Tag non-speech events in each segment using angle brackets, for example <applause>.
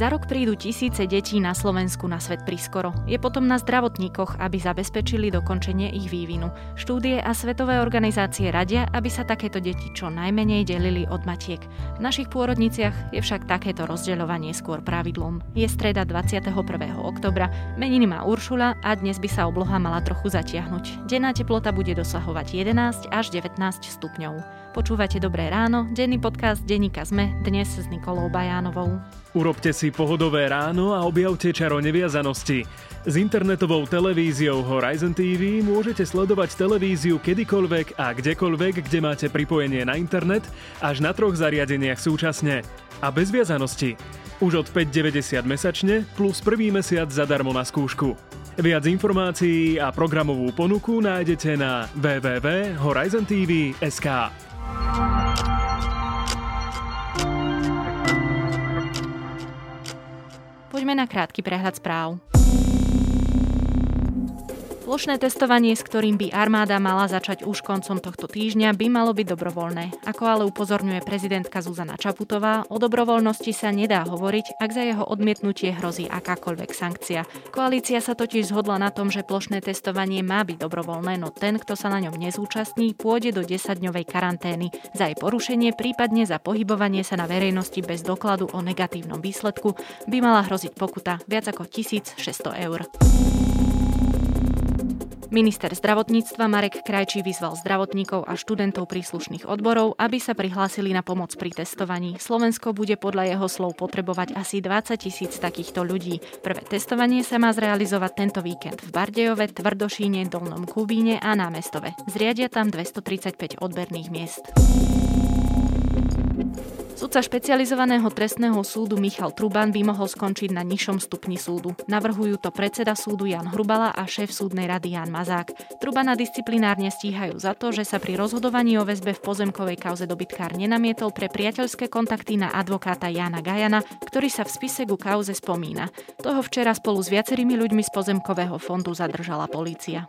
Za rok prídu tisíce detí na Slovensku na svet prískoro. Je potom na zdravotníkoch, aby zabezpečili dokončenie ich vývinu. Štúdie a svetové organizácie radia, aby sa takéto deti čo najmenej delili od matiek. V našich pôrodniciach je však takéto rozdeľovanie skôr pravidlom. Je streda 21. oktobra, meniny má Uršula a dnes by sa obloha mala trochu zatiahnuť. Denná teplota bude dosahovať 11 až 19 stupňov. Počúvate Dobré ráno, denný podcast Denníka Sme, dnes s Nikolou Bajánovou. Urobte si pohodové ráno a objavte čaro neviazanosti. S internetovou televíziou Horizon TV môžete sledovať televíziu kedykoľvek a kdekoľvek, kde máte pripojenie na internet, až na troch zariadeniach súčasne. A bez viazanosti. Už od 5,90 mesačne plus prvý mesiac zadarmo na skúšku. Viac informácií a programovú ponuku nájdete na www.horizontv.sk. Poďme na krátky prehľad správ. Plošné testovanie, s ktorým by armáda mala začať už koncom tohto týždňa, by malo byť dobrovoľné. Ako ale upozorňuje prezidentka Zuzana Čaputová, o dobrovoľnosti sa nedá hovoriť, ak za jeho odmietnutie hrozí akákoľvek sankcia. Koalícia sa totiž zhodla na tom, že plošné testovanie má byť dobrovoľné, no ten, kto sa na ňom nezúčastní, pôjde do 10-dňovej karantény. Za jej porušenie, prípadne za pohybovanie sa na verejnosti bez dokladu o negatívnom výsledku, by mala hroziť pokuta viac ako 1600 eur. Minister zdravotníctva Marek Krajčí vyzval zdravotníkov a študentov príslušných odborov, aby sa prihlásili na pomoc pri testovaní. Slovensko bude podľa jeho slov potrebovať asi 20 tisíc takýchto ľudí. Prvé testovanie sa má zrealizovať tento víkend v Bardejove, Tvrdošíne, Dolnom Kubíne a Námestove. Zriadia tam 235 odberných miest. Sudca špecializovaného trestného súdu Michal Truban by mohol skončiť na nižšom stupni súdu. Navrhujú to predseda súdu Jan Hrubala a šéf súdnej rady Jan Mazák. Trubana disciplinárne stíhajú za to, že sa pri rozhodovaní o väzbe v pozemkovej kauze dobytkár nenamietol pre priateľské kontakty na advokáta Jana Gajana, ktorý sa v spise ku kauze spomína. Toho včera spolu s viacerými ľuďmi z pozemkového fondu zadržala polícia.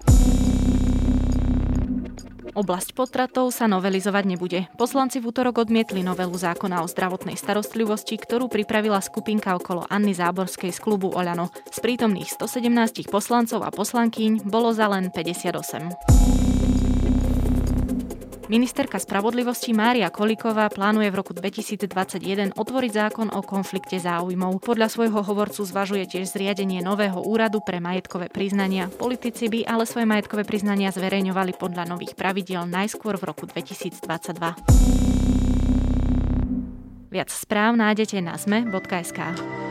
Oblasť potratov sa novelizovať nebude. Poslanci v útorok odmietli novelu zákona o zdravotnej starostlivosti, ktorú pripravila skupinka okolo Anny Záborskej z klubu Oľano. Z prítomných 117 poslancov a poslankyň bolo za len 58. Ministerka spravodlivosti Mária Koliková plánuje v roku 2021 otvoriť zákon o konflikte záujmov. Podľa svojho hovorcu zvažuje tiež zriadenie nového úradu pre majetkové priznania. Politici by ale svoje majetkové priznania zverejňovali podľa nových pravidiel najskôr v roku 2022. Viac správ nájdete na zme.sk.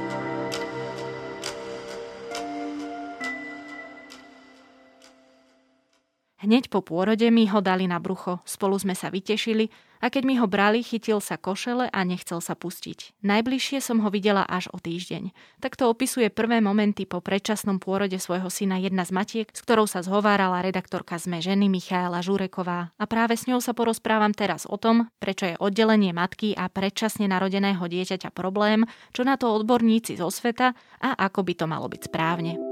Hneď po pôrode mi ho dali na brucho, spolu sme sa vytešili a keď mi ho brali, chytil sa košele a nechcel sa pustiť. Najbližšie som ho videla až o týždeň. Takto opisuje prvé momenty po predčasnom pôrode svojho syna jedna z matiek, s ktorou sa zhovárala redaktorka ZME ženy Michaela Žureková. A práve s ňou sa porozprávam teraz o tom, prečo je oddelenie matky a predčasne narodeného dieťaťa problém, čo na to odborníci zo sveta a ako by to malo byť správne.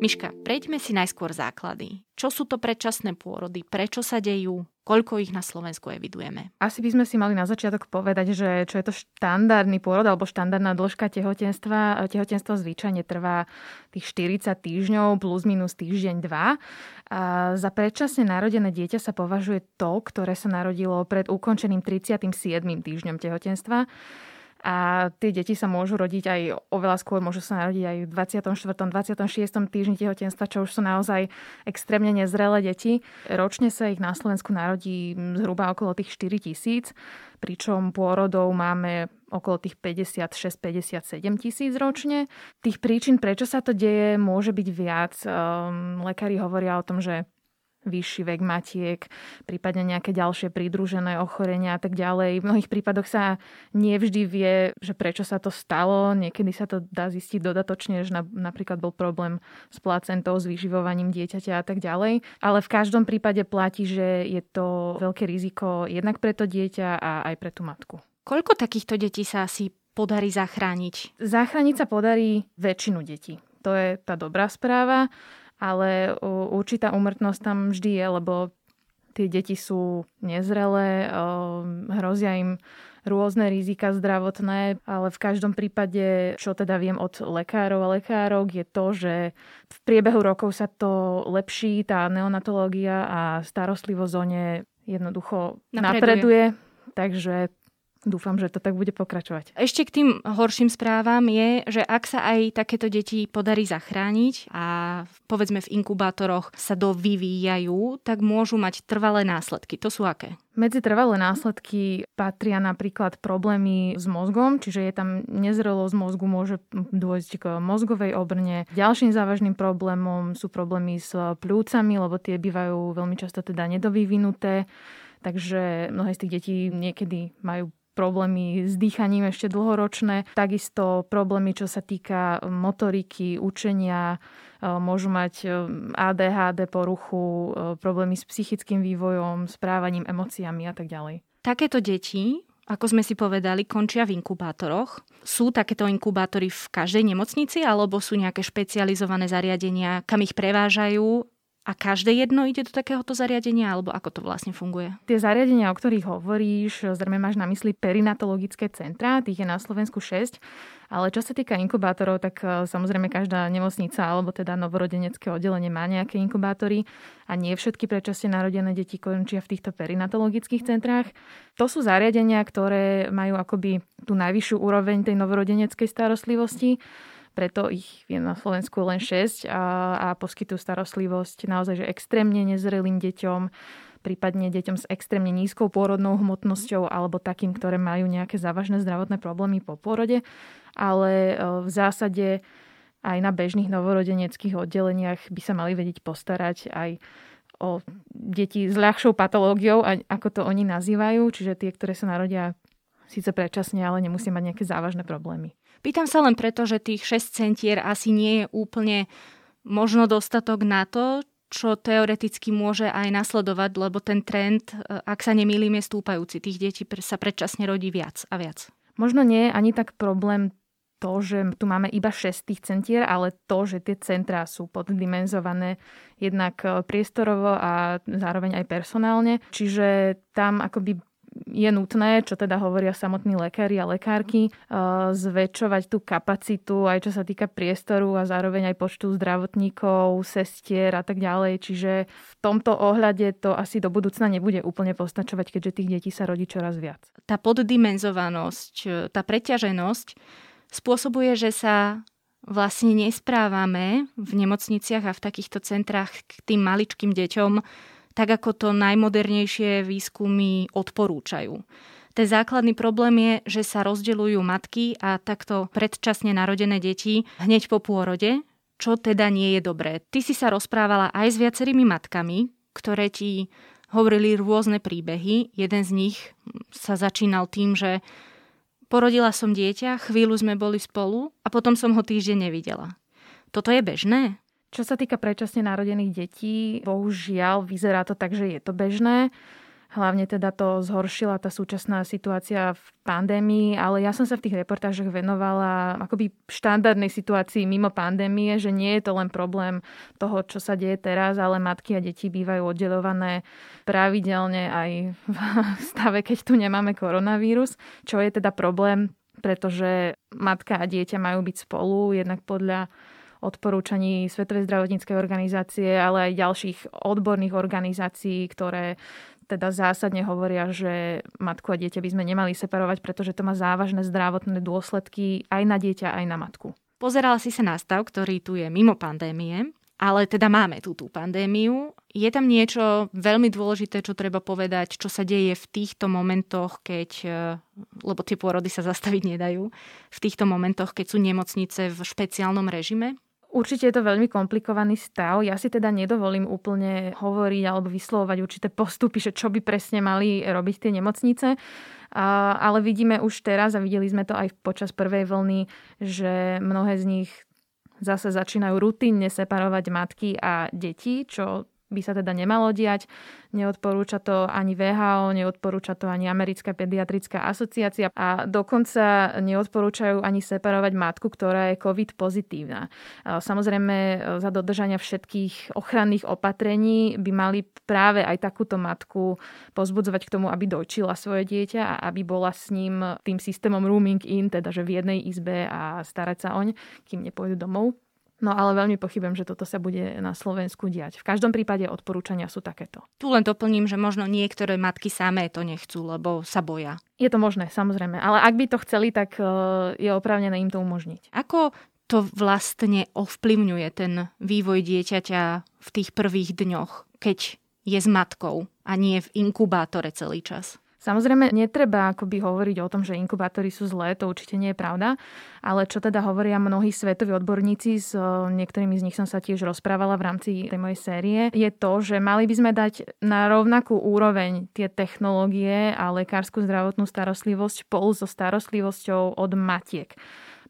Miška, prejdeme si najskôr základy. Čo sú to predčasné pôrody? Prečo sa dejú? Koľko ich na Slovensku evidujeme? Asi by sme si mali na začiatok povedať, že čo je to štandardný pôrod alebo štandardná dĺžka tehotenstva. Tehotenstvo zvyčajne trvá tých 40 týždňov plus minus týždeň, dva. A za predčasne narodené dieťa sa považuje to, ktoré sa narodilo pred ukončeným 37. týždňom tehotenstva a tie deti sa môžu rodiť aj oveľa skôr, môžu sa narodiť aj v 24. 26. týždni tehotenstva, čo už sú naozaj extrémne nezrelé deti. Ročne sa ich na Slovensku narodí zhruba okolo tých 4 tisíc, pričom pôrodov máme okolo tých 56-57 tisíc ročne. Tých príčin, prečo sa to deje, môže byť viac. Ehm, lekári hovoria o tom, že vyšší vek matiek, prípadne nejaké ďalšie pridružené ochorenia a tak ďalej. V mnohých prípadoch sa nevždy vie, že prečo sa to stalo. Niekedy sa to dá zistiť dodatočne, že napríklad bol problém s placentou, s vyživovaním dieťaťa a tak ďalej. Ale v každom prípade platí, že je to veľké riziko jednak pre to dieťa a aj pre tú matku. Koľko takýchto detí sa asi podarí zachrániť? Zachrániť sa podarí väčšinu detí. To je tá dobrá správa ale určitá umrtnosť tam vždy je, lebo tie deti sú nezrelé, hrozia im rôzne rizika zdravotné, ale v každom prípade, čo teda viem od lekárov a lekárok, je to, že v priebehu rokov sa to lepší, tá neonatológia a starostlivosť o ne jednoducho napreduje. napreduje takže Dúfam, že to tak bude pokračovať. Ešte k tým horším správam je, že ak sa aj takéto deti podarí zachrániť a povedzme v inkubátoroch sa dovyvíjajú, tak môžu mať trvalé následky. To sú aké? Medzi trvalé následky patria napríklad problémy s mozgom, čiže je tam nezrelosť mozgu, môže dôjsť k mozgovej obrne. Ďalším závažným problémom sú problémy s plúcami, lebo tie bývajú veľmi často teda nedovyvinuté. Takže mnohé z tých detí niekedy majú problémy s dýchaním ešte dlhoročné. Takisto problémy, čo sa týka motoriky, učenia, e, môžu mať e, ADHD poruchu, e, problémy s psychickým vývojom, správaním, emóciami a tak ďalej. Takéto deti ako sme si povedali, končia v inkubátoroch. Sú takéto inkubátory v každej nemocnici alebo sú nejaké špecializované zariadenia, kam ich prevážajú a každé jedno ide do takéhoto zariadenia, alebo ako to vlastne funguje? Tie zariadenia, o ktorých hovoríš, zrejme máš na mysli perinatologické centra, tých je na Slovensku 6, ale čo sa týka inkubátorov, tak e, samozrejme každá nemocnica alebo teda novorodenecké oddelenie má nejaké inkubátory a nie všetky predčasne narodené deti končia v týchto perinatologických centrách. To sú zariadenia, ktoré majú akoby tú najvyššiu úroveň tej novorodeneckej starostlivosti preto ich je na Slovensku len 6 a, a poskytujú starostlivosť naozaj že extrémne nezrelým deťom, prípadne deťom s extrémne nízkou pôrodnou hmotnosťou alebo takým, ktoré majú nejaké závažné zdravotné problémy po pôrode. Ale e, v zásade aj na bežných novorodeneckých oddeleniach by sa mali vedieť postarať aj o deti s ľahšou patológiou, ako to oni nazývajú, čiže tie, ktoré sa narodia síce predčasne, ale nemusia mať nejaké závažné problémy. Pýtam sa len preto, že tých 6 centier asi nie je úplne možno dostatok na to, čo teoreticky môže aj nasledovať, lebo ten trend, e, ak sa nemýlim, je stúpajúci. Tých detí sa predčasne rodí viac a viac. Možno nie je ani tak problém to, že tu máme iba 6 tých centier, ale to, že tie centrá sú poddimenzované jednak e, priestorovo a zároveň aj personálne. Čiže tam akoby je nutné, čo teda hovoria samotní lekári a lekárky, eh, zväčšovať tú kapacitu, aj čo sa týka priestoru a zároveň aj počtu zdravotníkov, sestier a tak ďalej. Čiže v tomto ohľade to asi do budúcna nebude úplne postačovať, keďže tých detí sa rodí čoraz viac. Tá poddimenzovanosť, tá preťaženosť spôsobuje, že sa vlastne nesprávame v nemocniciach a v takýchto centrách k tým maličkým deťom tak ako to najmodernejšie výskumy odporúčajú. Ten základný problém je, že sa rozdeľujú matky a takto predčasne narodené deti hneď po pôrode, čo teda nie je dobré. Ty si sa rozprávala aj s viacerými matkami, ktoré ti hovorili rôzne príbehy. Jeden z nich sa začínal tým, že porodila som dieťa, chvíľu sme boli spolu a potom som ho týždeň nevidela. Toto je bežné? Čo sa týka predčasne narodených detí, bohužiaľ vyzerá to tak, že je to bežné. Hlavne teda to zhoršila tá súčasná situácia v pandémii, ale ja som sa v tých reportážach venovala akoby štandardnej situácii mimo pandémie, že nie je to len problém toho, čo sa deje teraz, ale matky a deti bývajú oddelované pravidelne aj v <laughs> stave, keď tu nemáme koronavírus, čo je teda problém, pretože matka a dieťa majú byť spolu, jednak podľa odporúčaní Svetovej zdravotníckej organizácie, ale aj ďalších odborných organizácií, ktoré teda zásadne hovoria, že matku a dieťa by sme nemali separovať, pretože to má závažné zdravotné dôsledky aj na dieťa, aj na matku. Pozerala si sa na stav, ktorý tu je mimo pandémie, ale teda máme tú, tú pandémiu. Je tam niečo veľmi dôležité, čo treba povedať, čo sa deje v týchto momentoch, keď, e, lebo tie pôrody sa zastaviť nedajú, v týchto momentoch, keď sú nemocnice v špeciálnom režime? Určite je to veľmi komplikovaný stav. Ja si teda nedovolím úplne hovoriť alebo vyslovovať určité postupy, že čo by presne mali robiť tie nemocnice. Ale vidíme už teraz a videli sme to aj počas prvej vlny, že mnohé z nich zase začínajú rutinne separovať matky a deti, čo by sa teda nemalo diať. Neodporúča to ani VHO, neodporúča to ani Americká pediatrická asociácia a dokonca neodporúčajú ani separovať matku, ktorá je COVID pozitívna. Samozrejme, za dodržania všetkých ochranných opatrení by mali práve aj takúto matku pozbudzovať k tomu, aby dojčila svoje dieťa a aby bola s ním tým systémom rooming in, teda že v jednej izbe a starať sa oň, kým nepôjdu domov. No ale veľmi pochybujem, že toto sa bude na Slovensku diať. V každom prípade odporúčania sú takéto. Tu len doplním, že možno niektoré matky samé to nechcú, lebo sa boja. Je to možné, samozrejme. Ale ak by to chceli, tak e, je oprávnené im to umožniť. Ako to vlastne ovplyvňuje ten vývoj dieťaťa v tých prvých dňoch, keď je s matkou a nie v inkubátore celý čas? Samozrejme, netreba akoby hovoriť o tom, že inkubátory sú zlé, to určite nie je pravda, ale čo teda hovoria mnohí svetoví odborníci, s niektorými z nich som sa tiež rozprávala v rámci tej mojej série, je to, že mali by sme dať na rovnakú úroveň tie technológie a lekárskú zdravotnú starostlivosť spolu so starostlivosťou od matiek.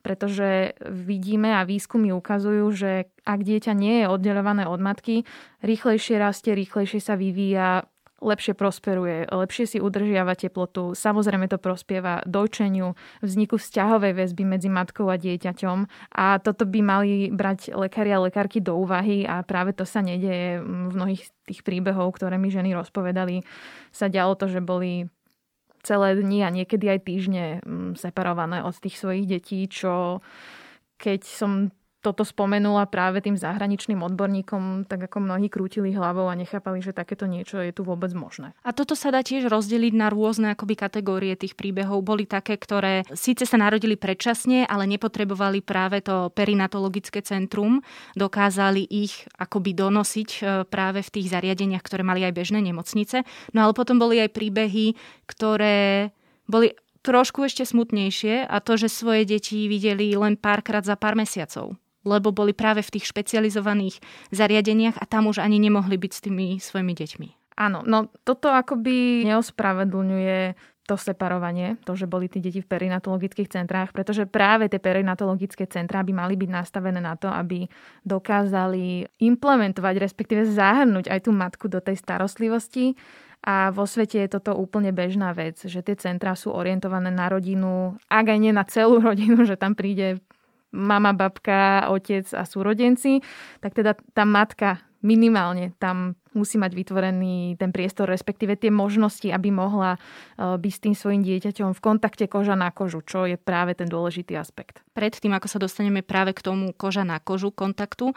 Pretože vidíme a výskumy ukazujú, že ak dieťa nie je oddeľované od matky, rýchlejšie rastie, rýchlejšie sa vyvíja, lepšie prosperuje, lepšie si udržiava teplotu. Samozrejme to prospieva dojčeniu, vzniku vzťahovej väzby medzi matkou a dieťaťom a toto by mali brať lekári a lekárky do úvahy a práve to sa nedeje v mnohých tých príbehov, ktoré mi ženy rozpovedali. Sa dialo to, že boli celé dni a niekedy aj týždne mm, separované od tých svojich detí, čo keď som toto spomenula práve tým zahraničným odborníkom, tak ako mnohí krútili hlavou a nechápali, že takéto niečo je tu vôbec možné. A toto sa dá tiež rozdeliť na rôzne akoby kategórie tých príbehov. Boli také, ktoré síce sa narodili predčasne, ale nepotrebovali práve to perinatologické centrum. Dokázali ich akoby donosiť e, práve v tých zariadeniach, ktoré mali aj bežné nemocnice. No ale potom boli aj príbehy, ktoré boli trošku ešte smutnejšie a to, že svoje deti videli len párkrát za pár mesiacov lebo boli práve v tých špecializovaných zariadeniach a tam už ani nemohli byť s tými svojimi deťmi. Áno, no toto akoby neospravedlňuje to separovanie, to, že boli tí deti v perinatologických centrách, pretože práve tie perinatologické centrá by mali byť nastavené na to, aby dokázali implementovať, respektíve zahrnúť aj tú matku do tej starostlivosti. A vo svete je toto úplne bežná vec, že tie centrá sú orientované na rodinu, ak aj nie na celú rodinu, že tam príde mama, babka, otec a súrodenci, tak teda tá matka minimálne tam musí mať vytvorený ten priestor, respektíve tie možnosti, aby mohla e, byť s tým svojim dieťaťom v kontakte koža na kožu, čo je práve ten dôležitý aspekt. Predtým, ako sa dostaneme práve k tomu koža na kožu kontaktu,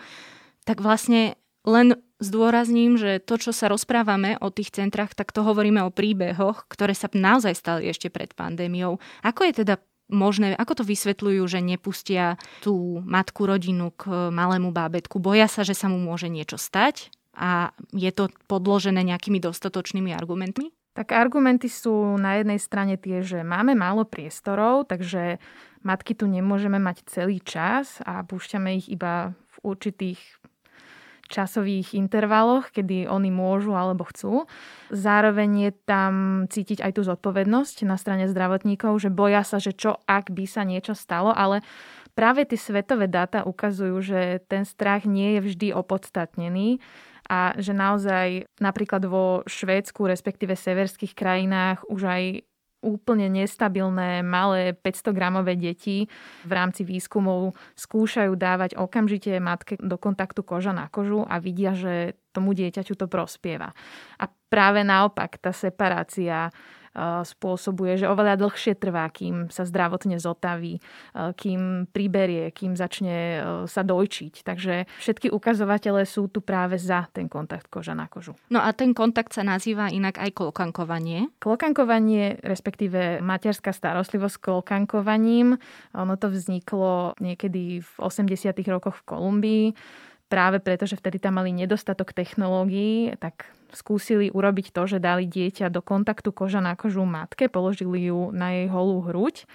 tak vlastne len zdôrazním, že to, čo sa rozprávame o tých centrách, tak to hovoríme o príbehoch, ktoré sa naozaj stali ešte pred pandémiou. Ako je teda možné, ako to vysvetľujú, že nepustia tú matku rodinu k malému bábetku? Boja sa, že sa mu môže niečo stať? A je to podložené nejakými dostatočnými argumentmi? Tak argumenty sú na jednej strane tie, že máme málo priestorov, takže matky tu nemôžeme mať celý čas a púšťame ich iba v určitých časových intervaloch, kedy oni môžu alebo chcú. Zároveň je tam cítiť aj tú zodpovednosť na strane zdravotníkov, že boja sa, že čo ak by sa niečo stalo, ale práve tie svetové dáta ukazujú, že ten strach nie je vždy opodstatnený a že naozaj napríklad vo Švédsku, respektíve severských krajinách už aj úplne nestabilné malé 500 gramové deti v rámci výskumov skúšajú dávať okamžite matke do kontaktu koža na kožu a vidia, že tomu dieťaťu to prospieva. A práve naopak tá separácia spôsobuje, že oveľa dlhšie trvá, kým sa zdravotne zotaví, kým priberie, kým začne sa dojčiť. Takže všetky ukazovatele sú tu práve za ten kontakt koža na kožu. No a ten kontakt sa nazýva inak aj klokankovanie? Klokankovanie, respektíve materská starostlivosť s klokankovaním, ono to vzniklo niekedy v 80. rokoch v Kolumbii práve preto, že vtedy tam mali nedostatok technológií, tak skúsili urobiť to, že dali dieťa do kontaktu koža na kožu matke, položili ju na jej holú hruď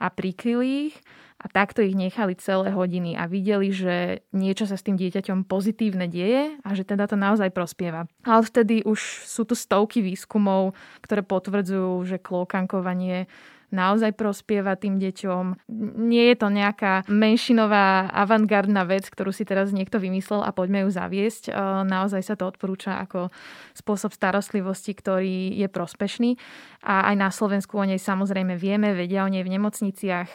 a prikryli ich a takto ich nechali celé hodiny a videli, že niečo sa s tým dieťaťom pozitívne deje a že teda to naozaj prospieva. Ale vtedy už sú tu stovky výskumov, ktoré potvrdzujú, že klókankovanie naozaj prospieva tým deťom. Nie je to nejaká menšinová avantgardná vec, ktorú si teraz niekto vymyslel a poďme ju zaviesť. Naozaj sa to odporúča ako spôsob starostlivosti, ktorý je prospešný. A aj na Slovensku o nej samozrejme vieme, vedia o nej v nemocniciach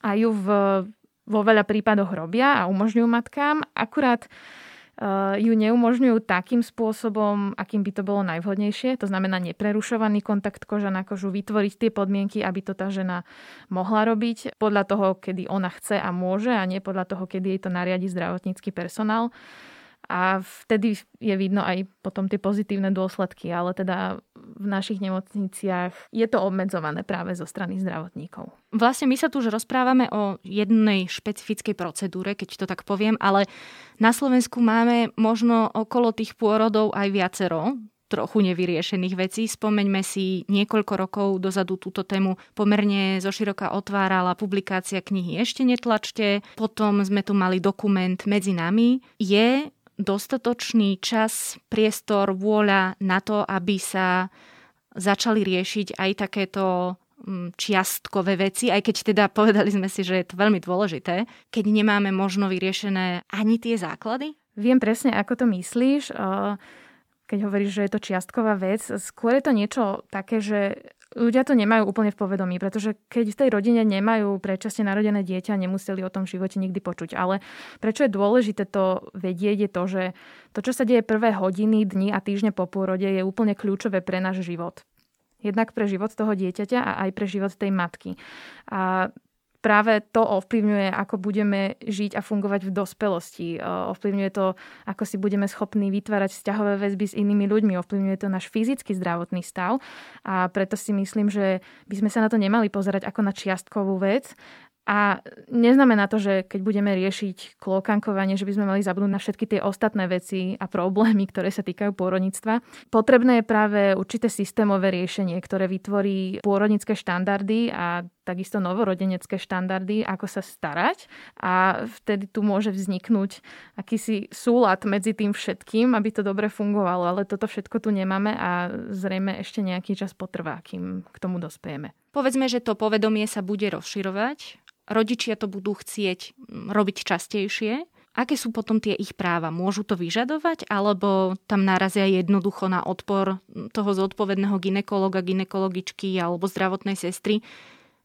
a ju v, vo veľa prípadoch robia a umožňujú matkám. Akurát ju neumožňujú takým spôsobom, akým by to bolo najvhodnejšie. To znamená neprerušovaný kontakt koža na kožu, vytvoriť tie podmienky, aby to tá žena mohla robiť podľa toho, kedy ona chce a môže a nie podľa toho, kedy jej to nariadi zdravotnícky personál a vtedy je vidno aj potom tie pozitívne dôsledky, ale teda v našich nemocniciach je to obmedzované práve zo strany zdravotníkov. Vlastne my sa tu už rozprávame o jednej špecifickej procedúre, keď to tak poviem, ale na Slovensku máme možno okolo tých pôrodov aj viacero trochu nevyriešených vecí. Spomeňme si, niekoľko rokov dozadu túto tému pomerne zoširoka otvárala publikácia knihy Ešte netlačte, potom sme tu mali dokument Medzi nami. Je dostatočný čas, priestor, vôľa na to, aby sa začali riešiť aj takéto mm, čiastkové veci, aj keď teda <laughs> povedali sme si, že je to veľmi dôležité, keď nemáme možno vyriešené ani tie základy? Viem presne, ako to myslíš. Keď hovoríš, že je to čiastková vec, skôr je to niečo také, že ľudia to nemajú úplne v povedomí, pretože keď v tej rodine nemajú predčasne narodené dieťa, nemuseli o tom živote nikdy počuť. Ale prečo je dôležité to vedieť, je to, že to, čo sa deje prvé hodiny, dni a týždne po pôrode, je úplne kľúčové pre náš život. Jednak pre život toho dieťaťa a aj pre život tej matky. A práve to ovplyvňuje, ako budeme žiť a fungovať v dospelosti. Ovplyvňuje to, ako si budeme schopní vytvárať vzťahové väzby s inými ľuďmi. Ovplyvňuje to náš fyzický zdravotný stav. A preto si myslím, že by sme sa na to nemali pozerať ako na čiastkovú vec, a neznamená to, že keď budeme riešiť klokankovanie, že by sme mali zabudnúť na všetky tie ostatné veci a problémy, ktoré sa týkajú pôrodníctva. Potrebné je práve určité systémové riešenie, ktoré vytvorí pôrodnické štandardy a takisto novorodenecké štandardy, ako sa starať. A vtedy tu môže vzniknúť akýsi súlad medzi tým všetkým, aby to dobre fungovalo, ale toto všetko tu nemáme a zrejme ešte nejaký čas potrvá, kým k tomu dospejeme. Povedzme, že to povedomie sa bude rozširovať. Rodičia to budú chcieť mm, robiť častejšie, aké sú potom tie ich práva? Môžu to vyžadovať, alebo tam narazia jednoducho na odpor toho zodpovedného ginekologa, ginekologičky alebo zdravotnej sestry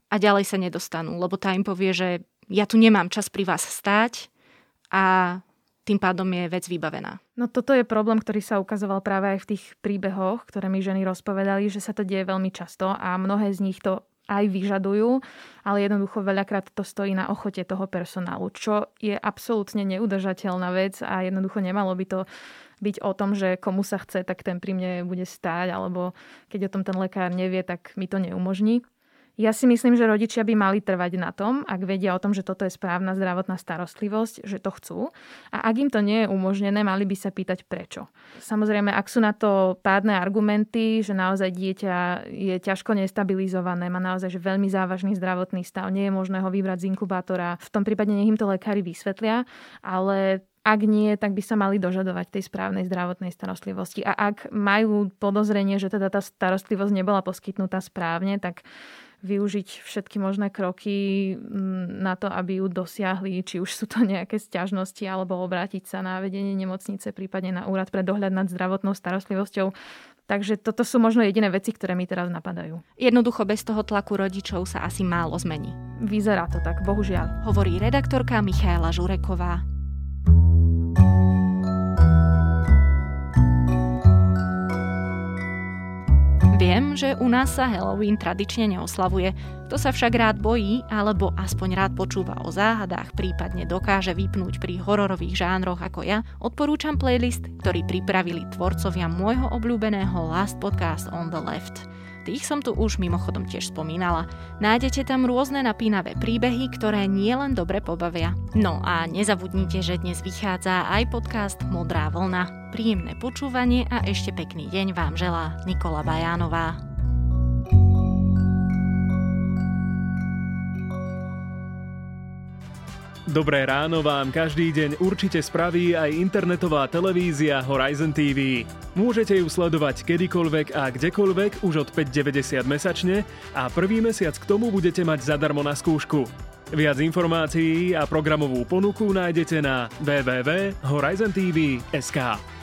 a ďalej sa nedostanú, lebo tá im povie, že ja tu nemám čas pri vás stáť a tým pádom je vec vybavená. No toto je problém, ktorý sa ukazoval práve aj v tých príbehoch, ktoré mi ženy rozpovedali, že sa to deje veľmi často a mnohé z nich to aj vyžadujú, ale jednoducho veľakrát to stojí na ochote toho personálu, čo je absolútne neudržateľná vec a jednoducho nemalo by to byť o tom, že komu sa chce, tak ten pri mne bude stáť, alebo keď o tom ten lekár nevie, tak mi to neumožní. Ja si myslím, že rodičia by mali trvať na tom, ak vedia o tom, že toto je správna zdravotná starostlivosť, že to chcú. A ak im to nie je umožnené, mali by sa pýtať prečo. Samozrejme, ak sú na to pádne argumenty, že naozaj dieťa je ťažko nestabilizované, má naozaj že veľmi závažný zdravotný stav, nie je možné ho vybrať z inkubátora, v tom prípade nech im to lekári vysvetlia, ale ak nie, tak by sa mali dožadovať tej správnej zdravotnej starostlivosti. A ak majú podozrenie, že teda tá starostlivosť nebola poskytnutá správne, tak využiť všetky možné kroky mm, na to, aby ju dosiahli, či už sú to nejaké sťažnosti, alebo obrátiť sa na vedenie nemocnice, prípadne na úrad pre dohľad nad zdravotnou starostlivosťou. Takže toto sú možno jediné veci, ktoré mi teraz napadajú. Jednoducho bez toho tlaku rodičov sa asi málo zmení. Vyzerá to tak, bohužiaľ. Hovorí redaktorka Michaela Žureková. Viem, že u nás sa Halloween tradične neoslavuje. Kto sa však rád bojí, alebo aspoň rád počúva o záhadách, prípadne dokáže vypnúť pri hororových žánroch ako ja, odporúčam playlist, ktorý pripravili tvorcovia môjho obľúbeného Last Podcast on the Left – Tých som tu už mimochodom tiež spomínala. Nájdete tam rôzne napínavé príbehy, ktoré nielen dobre pobavia. No a nezabudnite, že dnes vychádza aj podcast Modrá vlna. Príjemné počúvanie a ešte pekný deň vám želá Nikola Bajánová. Dobré ráno vám každý deň určite spraví aj internetová televízia Horizon TV. Môžete ju sledovať kedykoľvek a kdekoľvek už od 5,90 mesačne a prvý mesiac k tomu budete mať zadarmo na skúšku. Viac informácií a programovú ponuku nájdete na www.horizontv.sk.